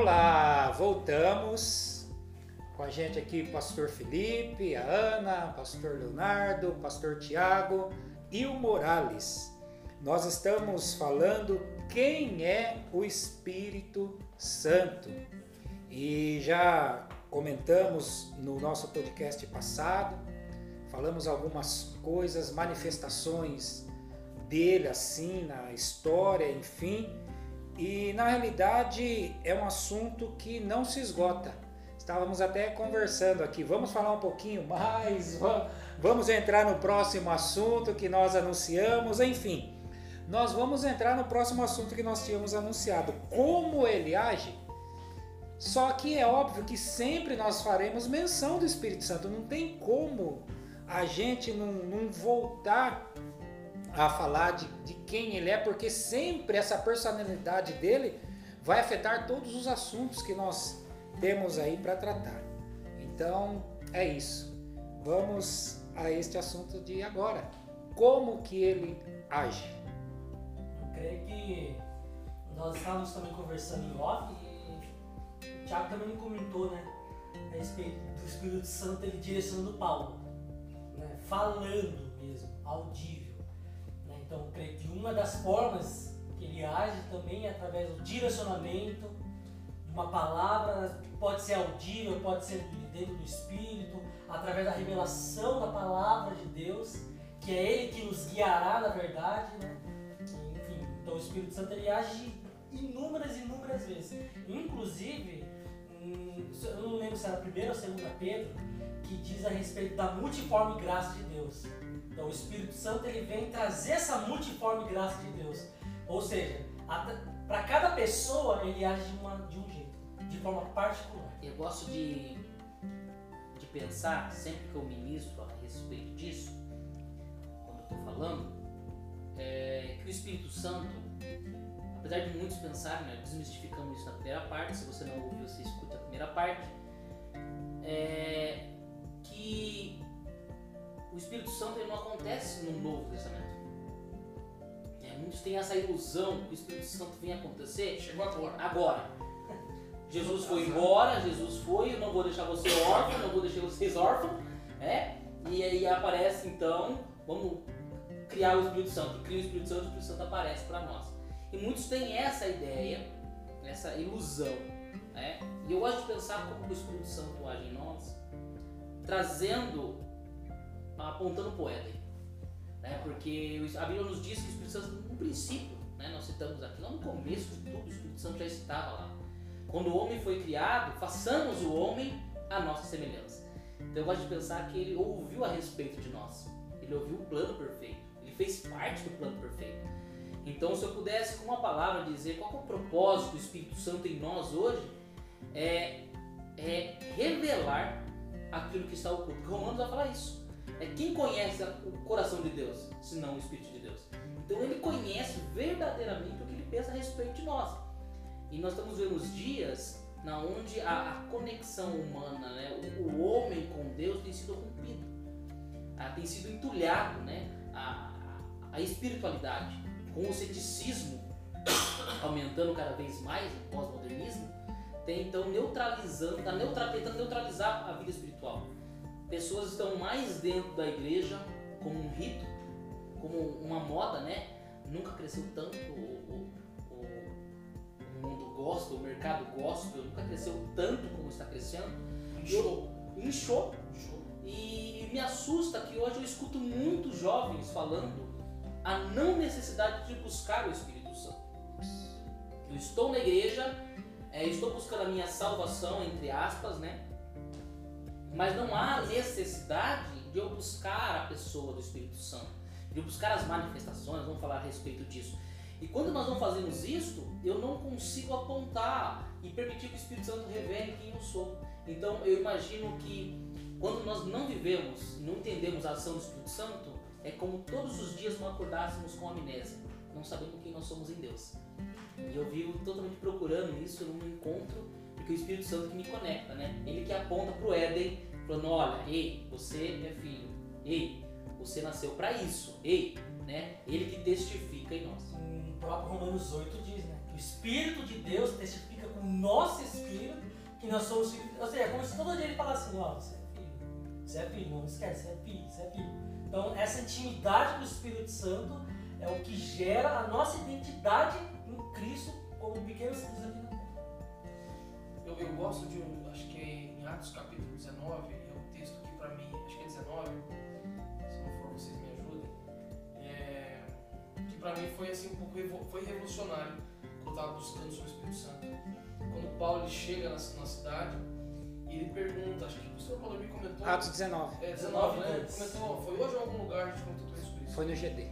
Olá, voltamos com a gente aqui pastor Felipe, a Ana, pastor Leonardo, pastor Tiago e o Morales. Nós estamos falando quem é o Espírito Santo. E já comentamos no nosso podcast passado, falamos algumas coisas, manifestações dele assim na história, enfim. E na realidade é um assunto que não se esgota. Estávamos até conversando aqui, vamos falar um pouquinho mais, vamos entrar no próximo assunto que nós anunciamos, enfim. Nós vamos entrar no próximo assunto que nós tínhamos anunciado, como ele age. Só que é óbvio que sempre nós faremos menção do Espírito Santo, não tem como a gente não, não voltar a falar de, de quem ele é, porque sempre essa personalidade dele vai afetar todos os assuntos que nós temos aí para tratar. Então é isso. Vamos a este assunto de agora. Como que ele age? Eu creio que nós estávamos também conversando em off e o Tiago também comentou, né? A respeito do Espírito Santo ele direcionando Paulo, né? falando mesmo, audível. Então, creio que uma das formas que ele age também é através do direcionamento de uma palavra, pode ser audível, pode ser dentro do Espírito, através da revelação da palavra de Deus, que é Ele que nos guiará na verdade, né? Enfim, então o Espírito Santo ele age inúmeras e inúmeras vezes. Inclusive, hum, eu não lembro se era a primeira ou a segunda Pedro, que diz a respeito da multiforme graça de Deus. Então o Espírito Santo ele vem trazer essa multiforme graça de Deus. Ou seja, para cada pessoa ele age de, uma, de um jeito, de forma particular. Eu gosto de, de pensar, sempre que eu ministro a respeito disso, quando estou falando, é, que o Espírito Santo, apesar de muitos pensarem, né, desmistificamos isso na primeira parte, se você não ouviu, você escuta a primeira parte, é, que o Espírito Santo ele não acontece no Novo Testamento. É, muitos têm essa ilusão que o Espírito Santo vem acontecer. Chegou agora. Agora. Jesus foi embora, Jesus foi, eu não vou deixar você órfão, não vou deixar vocês órfãos. É? E aí aparece então, vamos criar o Espírito Santo. Cria o Espírito Santo, o Espírito Santo aparece para nós. E muitos têm essa ideia, essa ilusão. Né? E eu gosto de pensar como o Espírito Santo age em nós, trazendo apontando para o Éden. Né? Porque a Bíblia nos diz que o Espírito Santo, no princípio, né? nós citamos aqui, lá no começo de tudo, o Espírito Santo já estava lá. Quando o homem foi criado, façamos o homem a nossa semelhança. Então eu gosto de pensar que ele ouviu a respeito de nós. Ele ouviu o plano perfeito. Ele fez parte do plano perfeito. Então, se eu pudesse, com uma palavra, dizer qual é o propósito do Espírito Santo em nós hoje, é, é revelar aquilo que está oculto. Romanos vai falar isso. É quem conhece o coração de Deus, senão o Espírito de Deus. Então ele conhece verdadeiramente o que ele pensa a respeito de nós. E nós estamos vendo os dias na onde a, a conexão humana, né, o, o, homem com Deus tem sido rompido, ah, tem sido entulhado, né, a, a, espiritualidade com o ceticismo aumentando cada vez mais, o pós-modernismo, tem então neutralizando, tá neutra, tentando neutralizar a vida espiritual pessoas estão mais dentro da igreja como um rito, como uma moda, né? Nunca cresceu tanto o, o, o mundo gospel, o mercado gospel, nunca cresceu tanto como está crescendo. Inchou. Inchou. Inchou. E me assusta que hoje eu escuto muitos jovens falando a não necessidade de buscar o Espírito Santo. Eu estou na igreja, é, estou buscando a minha salvação, entre aspas, né? Mas não há necessidade de eu buscar a pessoa do Espírito Santo, de eu buscar as manifestações, vamos falar a respeito disso. E quando nós não fazemos isso, eu não consigo apontar e permitir que o Espírito Santo revele quem eu sou. Então eu imagino que quando nós não vivemos, não entendemos a ação do Espírito Santo, é como todos os dias nós acordássemos com amnésia, não sabendo quem nós somos em Deus. E eu vivo totalmente procurando isso, não encontro porque o Espírito Santo que me conecta, né? Ele que aponta para o Éden, falando: olha, ei, você é filho, ei, você nasceu para isso, ei, né? Ele que testifica em nós. O próprio Romanos 8 diz, né? Que o Espírito de Deus testifica com o nosso espírito que nós somos filhos. Ou seja, é como se todo dia ele falasse assim, ó, você é filho, você é filho, não esquece, você é filho, você é filho. Então essa intimidade do Espírito Santo é o que gera a nossa identidade em Cristo como pequenos filhos. Eu, eu gosto de um, acho que é em Atos capítulo 19, é um texto que pra mim, acho que é 19, se não for vocês me ajudem, é, que pra mim foi assim um pouco foi revolucionário quando eu tava buscando sobre o Espírito Santo. Quando Paulo chega na, na cidade e ele pergunta, acho que o pastor Paulo me comentou. Atos 19. É, 19, né? Ele dois. comentou, foi hoje em algum lugar a gente comentou tudo sobre isso. Foi no GD.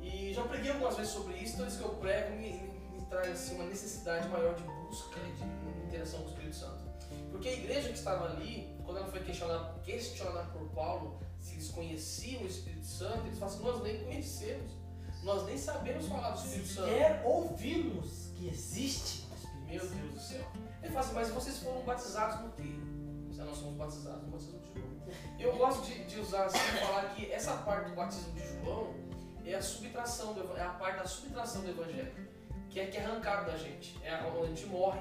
E já preguei algumas vezes sobre isso, toda vez que eu prego me, me, me traz assim, uma necessidade maior de busca de interação com o Espírito Santo. Porque a igreja que estava ali, quando ela foi questionada, questionada por Paulo se eles conheciam o Espírito Santo, eles falam assim, nós nem conhecemos, nós nem sabemos falar do Espírito Santo. Sequer ouvimos que existe o Espírito Meu Santo. Deus do céu. Ele fala assim, mas vocês foram batizados no quê? Se nós somos batizados no batismo de João. Eu gosto de, de usar assim, falar que essa parte do batismo de João é a subtração, é a parte da subtração do evangelho, que é que é arrancado da gente. É onde a gente morre,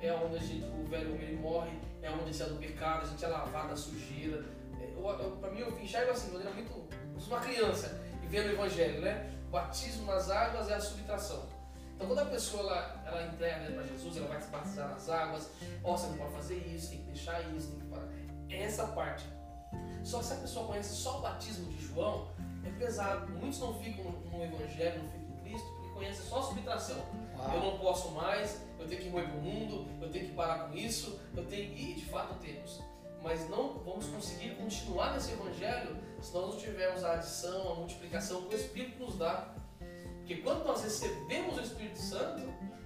é onde a gente, o velho homem morre, é onde a gente é do pecado, a gente é lavado da sujeira. É, Eu, eu, pra mim, eu enxergo assim, de maneira muito. Eu sou uma criança e vendo o evangelho, né? O batismo nas águas é a subtração. Então, quando a pessoa ela, ela entrega para Jesus, ela vai se batizar nas águas, ó, você não pode fazer isso, tem que deixar isso, tem que parar. É essa parte. Só se a pessoa conhece só o batismo de João, é pesado. Muitos não ficam no, no Evangelho, não ficam conhecem só a subtração. Eu Uau. não posso mais, eu tenho que ir para o mundo, eu tenho que parar com isso, eu tenho. E de fato temos. Mas não vamos conseguir continuar nesse Evangelho se nós não tivermos a adição, a multiplicação que o Espírito nos dá. Porque quando nós recebemos o Espírito Santo,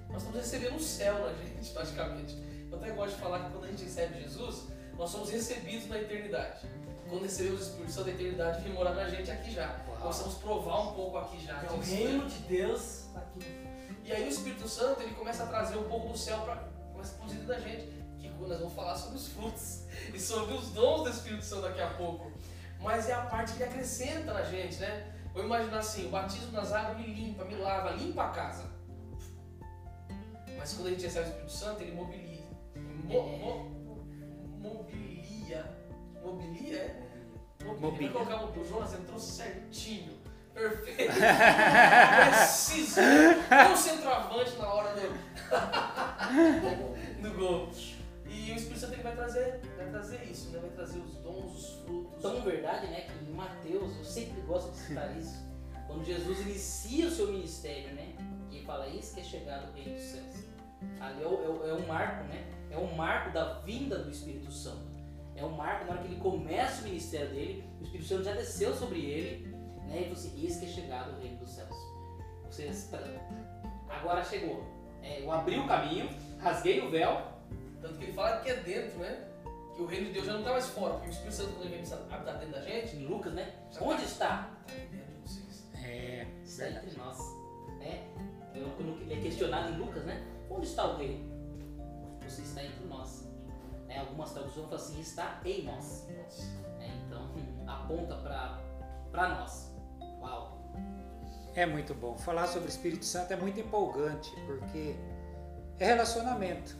nós estamos recebendo o céu na gente, praticamente. Eu até gosto de falar que quando a gente recebe Jesus, nós somos recebidos na eternidade. Quando recebemos o Espírito Santo, a eternidade vem morar na gente aqui já. Uau. Nós vamos provar um pouco aqui já. É o disso, né? reino de Deus tá aqui. E aí o Espírito Santo ele começa a trazer um pouco do céu para começa a da gente. Que nós vamos falar sobre os frutos e sobre os dons do Espírito Santo daqui a pouco. Mas é a parte que ele acrescenta na gente, né? Vou imaginar assim, o batismo nas águas me limpa, me lava, limpa a casa. Mas quando a gente recebe o Espírito Santo, ele mobiliza. Mo, mo, mobilia. Mobilia, é? Mobilia. Vai colocar o Jonas entrou certinho. Perfeito. Preciso. Um centroavante na hora do, do gol. E o Espírito Santo ele vai trazer, vai trazer isso, né? vai trazer os dons, os frutos. Tão verdade, né, que em Mateus, eu sempre gosto de citar isso, quando Jesus inicia o seu ministério, né, e fala, isso que é chegado o reino dos céus. Ali é, o, é, o- é um marco, né, é um marco da vinda do Espírito Santo. É um marco na hora que ele começa o ministério dele, o Espírito Santo já desceu sobre ele, né, e assim, isso que é chegado o reino dos céus. Vocês, agora chegou. É, eu abri o caminho, rasguei o véu, Tanto que ele fala que é dentro, né? Que o reino de Deus já não está mais fora, porque o Espírito Santo quando ele vem habitar dentro da gente, em Lucas, né, Já onde tá. está? está aqui dentro de vocês. É, está verdade. entre nós. Né? Ele é questionado em Lucas, né? Onde está o rei? Você está entre nós. Né? Algumas traduções falam assim, está em nós. Né? Então aponta para nós. É muito bom. Falar sobre o Espírito Santo é muito empolgante, porque é relacionamento.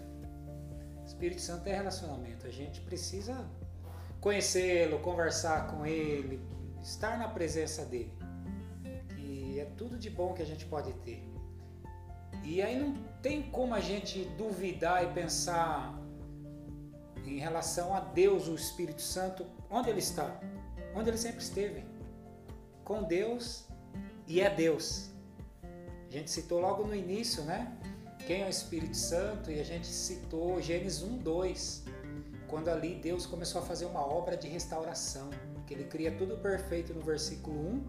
O Espírito Santo é relacionamento. A gente precisa conhecê-lo, conversar com ele, estar na presença dele. Que é tudo de bom que a gente pode ter. E aí não tem como a gente duvidar e pensar em relação a Deus, o Espírito Santo, onde ele está? Onde ele sempre esteve. Com Deus e é Deus. A gente citou logo no início, né? Quem é o Espírito Santo? E a gente citou Gênesis 1, 2, quando ali Deus começou a fazer uma obra de restauração, que ele cria tudo perfeito no versículo 1,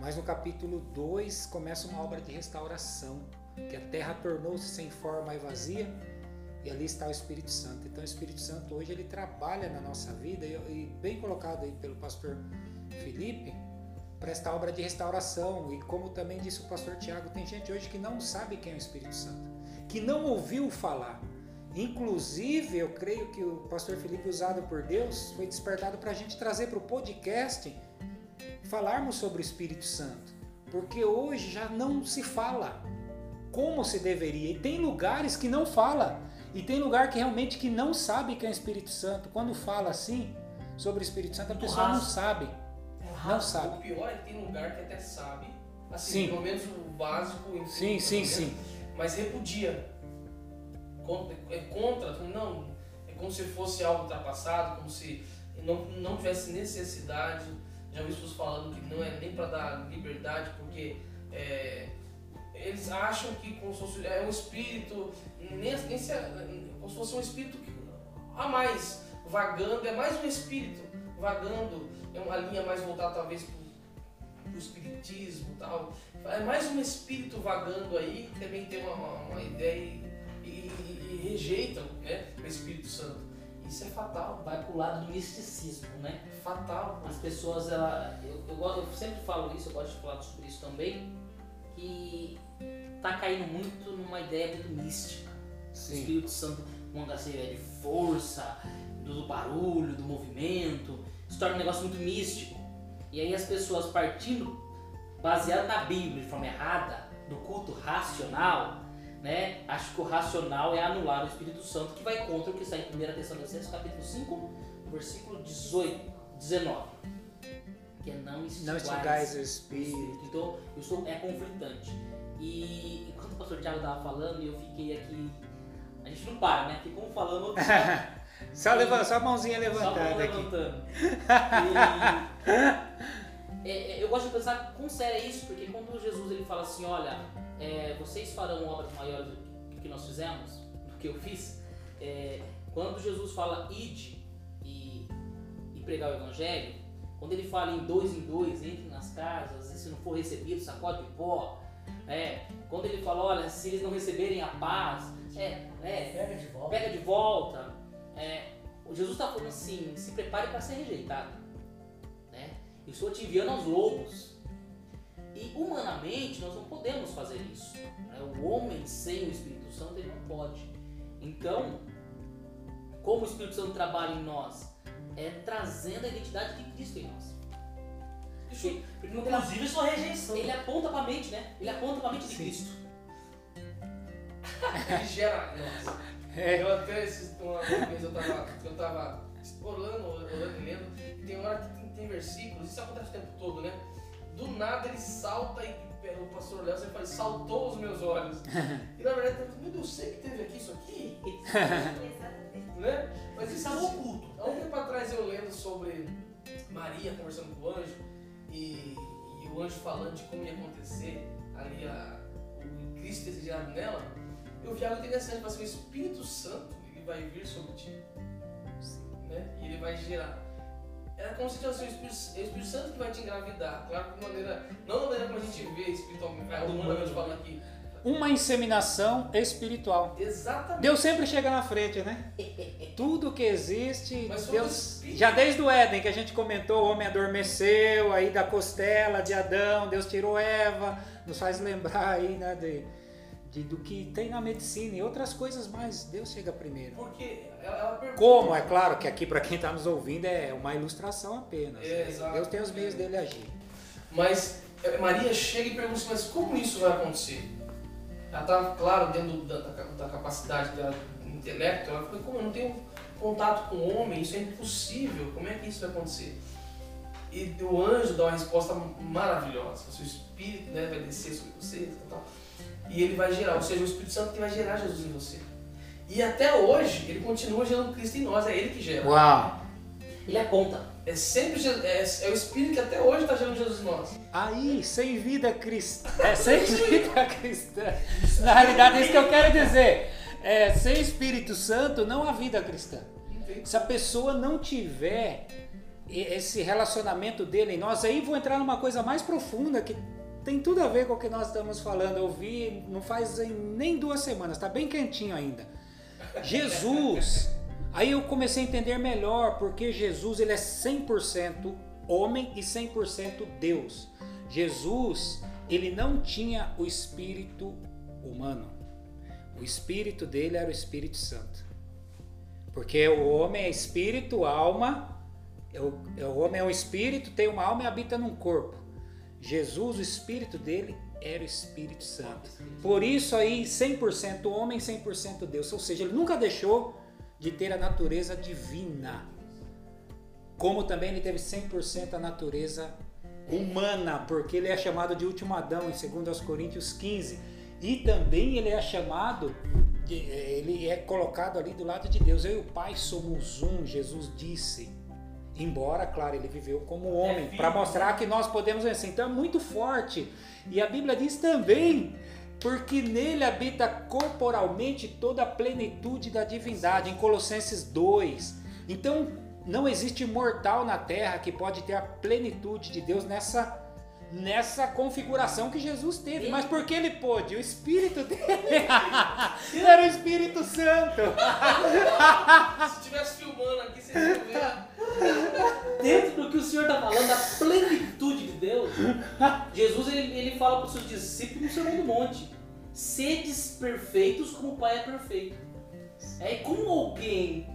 mas no capítulo 2 começa uma obra de restauração, que a terra tornou-se sem forma e vazia, e ali está o Espírito Santo. Então o Espírito Santo hoje ele trabalha na nossa vida, e, bem colocado aí pelo pastor Felipe, para esta obra de restauração. E como também disse o pastor Tiago, tem gente hoje que não sabe quem é o Espírito Santo, que não ouviu falar. Inclusive, eu creio que o pastor Felipe, usado por Deus, foi despertado para a gente trazer para o podcast falarmos sobre o Espírito Santo, porque hoje já não se fala. como se deveria. E tem lugares que não fala. E tem lugar que realmente que não sabe que é o Espírito Santo. Quando fala assim sobre o Espírito Santo, a pessoa não sabe. É Não raso. O sabe. pior é que tem lugar que até sabe, assim, Sim. pelo menos o básico. enfim, Sim, sim, sim. Mas repudia. Contra- É contra, não. É como se fosse algo ultrapassado, como se não, não tivesse necessidade. Já ouvi pessoas falando que não é nem para dar liberdade, porque é, eles acham que como se fosse, é um espírito, nem, nem se, como se fosse um espírito que- a mais, vagando, é mais um espírito vagando, é uma linha mais voltada talvez para o espiritismo tal. É mais um espírito vagando aí, que também tem uma, uma- ideia e, e- e rejeitam né, o Espírito Santo. Isso é fatal, Vai pro lado do misticismo, né? é fatal. As pessoas, ela, eu, eu, eu sempre falo isso, eu gosto de falar sobre isso também, que tá caindo muito numa ideia muito mística. O Sim. Espírito Santo, uma gaceira de força, do barulho, do movimento, se torna um negócio muito místico. E aí as pessoas partindo, baseado na Bíblia de forma errada, do culto racional, né? Acho que o racional é anular o Espírito Santo, que vai contra o que está em 1 Tessalonicenses capítulo 5, versículo 18, 19. Que é não instigais o Espírito. Então, isso é conflitante. E enquanto o pastor Tiago estava falando, eu fiquei aqui. A gente não para, né? Fica um falando, outro Só, levanta, só a mãozinha só levantada aqui. levantando. E, é, eu gosto de pensar quão sério é isso, porque quando Jesus ele fala assim: olha, é, vocês farão obras maiores do que nós fizemos, do que eu fiz. é, quando Jesus fala ide e, e pregar o evangelho, quando ele fala em dois em dois, entre nas casas, e se não for recebido, sacode de pó. É, quando ele fala, olha, se eles não receberem a paz, é, é, Pega de volta. pega de volta. É, o Jesus está falando assim, se prepare para ser rejeitado. Né? Eu estou te enviando aos lobos. E humanamente nós não podemos fazer isso. né? O homem sem o Espírito Santo ele não pode. Então, como o Espírito Santo trabalha em nós? É trazendo a identidade de Cristo em nós. Ele, Inclusive sua rejeição. ele aponta para a mente, né? Ele aponta para a mente de Sim. Cristo. Ele gera. Nossa. É. Eu até esses- uma vez eu tava, eu tava orando, orando e lendo, e tem hora que tem, tem versículos, isso acontece o tempo todo, né? Do nada ele salta e pega o pastor Léo sempre fala, saltou os meus olhos. E na verdade, eu falei, meu Deus, sei que teve aqui isso aqui, né? Mas isso é Estava louco. oculto. Há um tempo atrás eu lendo sobre Maria conversando com o anjo e, e o anjo falando de como ia acontecer ali a, o Cristo desejado nela, eu vi algo interessante, mas o Espírito Santo ele vai vir sobre ti. Né? E ele vai gerar. Era como se fosse o Espírito, é o Espírito Santo que vai te engravidar. Claro de maneira. Não da maneira como a gente vê espiritualmente, humanamente falando aqui. Uma inseminação espiritual. Exatamente. Deus sempre chega na frente, né? Tudo que existe, Deus. Já desde o Éden, que a gente comentou, o homem adormeceu, aí da costela de Adão, Deus tirou Eva, nos faz lembrar aí, né, de, de- do que tem na medicina e outras coisas mais. Deus chega primeiro. Porque ela, ela pergunta. Como? É claro que aqui, para quem está nos ouvindo, é uma ilustração apenas. É. Deus tem os meios dele agir. Mas eh, Maria chega e pergunta assim, mas como isso vai acontecer? Ela estava, claro, dentro da, da, da capacidade dela, do intelecto, ela falou, como eu não tenho contato com o homem, isso é impossível, como é que isso vai acontecer? E o anjo dá uma resposta maravilhosa, o seu espírito né, vai descer sobre você e tal, e ele vai gerar, ou seja, o Espírito Santo que vai gerar Jesus em você. E até hoje, ele continua gerando Cristo em nós, é ele que gera. Uau! Ele aponta. É sempre é, é o Espírito que até hoje está gerando Jesus em nós. Aí, sem vida cristã. É, sem vida cristã. Na realidade, é isso que eu quero dizer. É, sem Espírito Santo, não há vida cristã. Se a pessoa não tiver esse relacionamento dele em nós, aí vou entrar numa coisa mais profunda que tem tudo a ver com o que nós estamos falando. Eu vi não faz em- nem duas semanas, está bem quentinho ainda. Jesus. Aí eu comecei a entender melhor porque Jesus ele é 100% homem e 100% Deus. Jesus, ele não tinha o espírito humano. O espírito dele era o Espírito Santo. Porque o homem é espírito, alma, é o, é o homem é um espírito, tem uma alma e habita num corpo. Jesus, o espírito dele era o Espírito Santo. Por isso aí 100% homem, 100% Deus, ou seja, ele nunca deixou de ter a natureza divina. Como também ele teve 100% a natureza humana, porque ele é chamado de último Adão em 2 Coríntios 15. E também ele é chamado, de, ele é colocado ali do lado de Deus. Eu e o Pai somos um, Jesus disse. Embora, claro, ele viveu como homem, É para filho, mostrar que nós podemos vencer. Então é muito forte. E a Bíblia diz também, porque nele habita corporalmente toda a plenitude da divindade, em Colossenses 2. Então não existe mortal na terra que pode ter a plenitude de Deus nessa nessa configuração que Jesus teve. Mas por que ele pôde? O Espírito dele era o Espírito Santo. Se estivesse filmando aqui, vocês iam ver. Dentro do que o Senhor está falando, da plenitude de Deus, Jesus ele, ele fala para os seus discípulos no Sermão do Monte: sedes perfeitos como o Pai é perfeito. É como alguém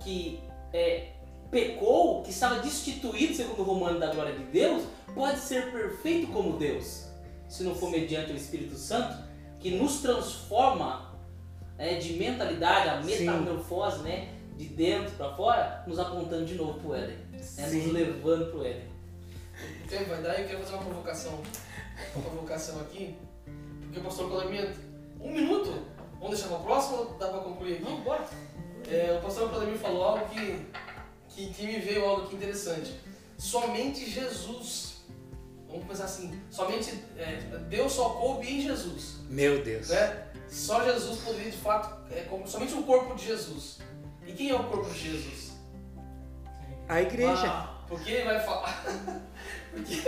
que é, pecou, que estava destituído, segundo o Romano, da glória de Deus, pode ser perfeito como Deus, se não for mediante o Espírito Santo, que nos transforma né, de mentalidade, a Sim. metamorfose, né, de dentro para fora, nos apontando de novo para o Éden, né, nos levando para o Éden. O tempo vai dar e eu quero fazer uma provocação. Uma provocação aqui. Porque o pastor Clemente. Um minuto? Vamos deixar para o próximo ou dá para concluir aqui? Não, bora. É, o pastor Clemente falou algo que, que, que me veio algo aqui interessante. Somente Jesus. Vamos pensar assim. Somente. é, Deus só coube em Jesus. Meu Deus. né? Só Jesus poderia de fato, é, como, somente o corpo de Jesus. E quem é o corpo de Jesus? A igreja. Ah, porque ele vai falar. porque,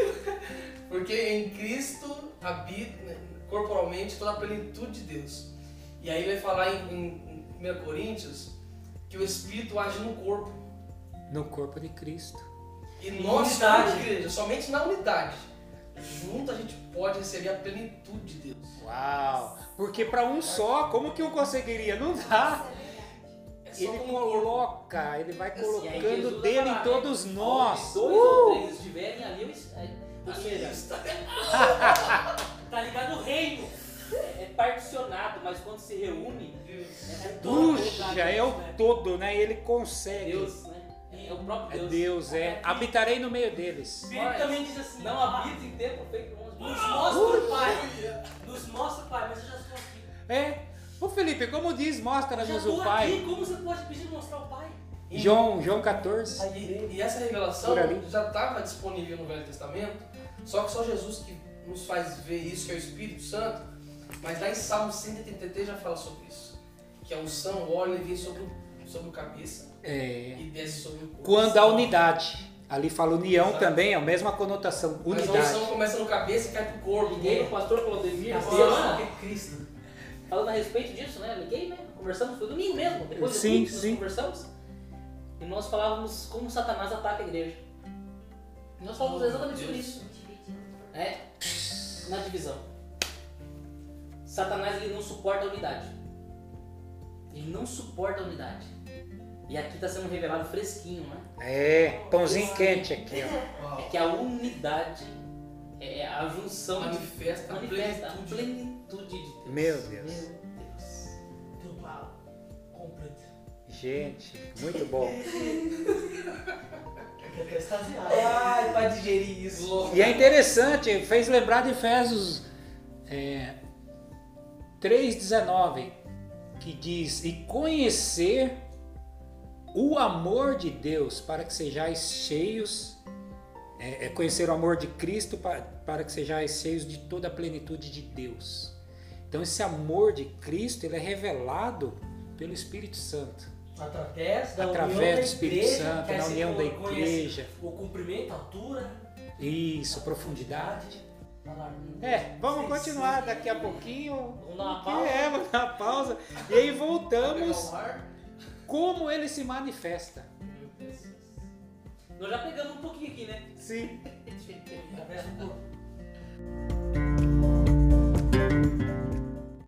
porque em Cristo habita corporalmente toda a plenitude de Deus. E aí ele vai falar em, em, em 1 Coríntios que o Espírito age no corpo. No corpo de Cristo. E nós, Unidade. como igreja, somente na unidade, junto a gente pode receber a plenitude de Deus. Uau! Porque para um só, como que um conseguiria? Não dá. É só Ele como um corpo. coloca, ele vai aí colocando dele falar, em todos né? nós. Dois ou três estiverem ali, eu é, ou seja, Tá ligado o reino. é, é particionado, mas quando se reúne, é, é todo Puxa, lugar, é o né? todo, né? Ele consegue. Deus, né? É o próprio É Deus. Deus, é. Habitarei no meio deles. O Espírito também diz assim: Não ah, habita em tempo feito. Nos mostra o Pai. Nos mostra o Pai, mas eu já estou aqui. É. Ô Felipe, como diz, Já mostra-nos estou o aqui, Pai. como você pode pedir mostrar o Pai? João, João 14. E essa revelação já estava disponível no Velho Testamento, só que só Jesus que nos faz ver isso, que é o Espírito Santo. Mas lá em Salmo 133 já fala sobre isso. Que a unção, o óleo, ele vem sobre, o- sobre o cabeça É. e desce sobre o corpo. Quando a unidade. Ali fala união Exato. também, é a mesma conotação. Mas a unção Unidade. começa no cabeça e cai pro corpo. Liguei o pastor Claudemir Deus semana, é Cristo. Falando a respeito disso, né? Liguei, né? Conversamos, foi domingo mesmo. Depois do Sim, culto, sim. conversamos. E nós falávamos como Satanás ataca a igreja. E nós falamos exatamente sobre isso. É, na divisão. Satanás ele não suporta a unidade. Ele não suporta a unidade. E aqui está sendo revelado fresquinho, né? É, pãozinho quente aqui, ó. É que a unidade é a junção de Manifesta a manifesta a plenitude. Plenitude de Deus. Meu Deus. Meu Deus. Total. Completo. Gente, muito bom. Extasiado. Ai, pra digerir isso. E é interessante, fez lembrar de Efésios é, 3,19, que diz: E conhecer o amor de Deus para que sejais cheios, é, é conhecer o amor de Cristo para, para que sejais cheios de toda a plenitude de Deus. Então, esse amor de Cristo ele é revelado pelo Espírito Santo. Através da Através união da do Espírito igreja, Santo, dizer, união da igreja. O comprimento, a altura, Isso, profundidade. a largura. É, vamos continuar daqui a pouquinho. Vamos dar uma pausa. é, vamos dar uma pausa. E aí voltamos como ele se manifesta. Nós já pegamos um pouquinho aqui, né? Sim. Corpo.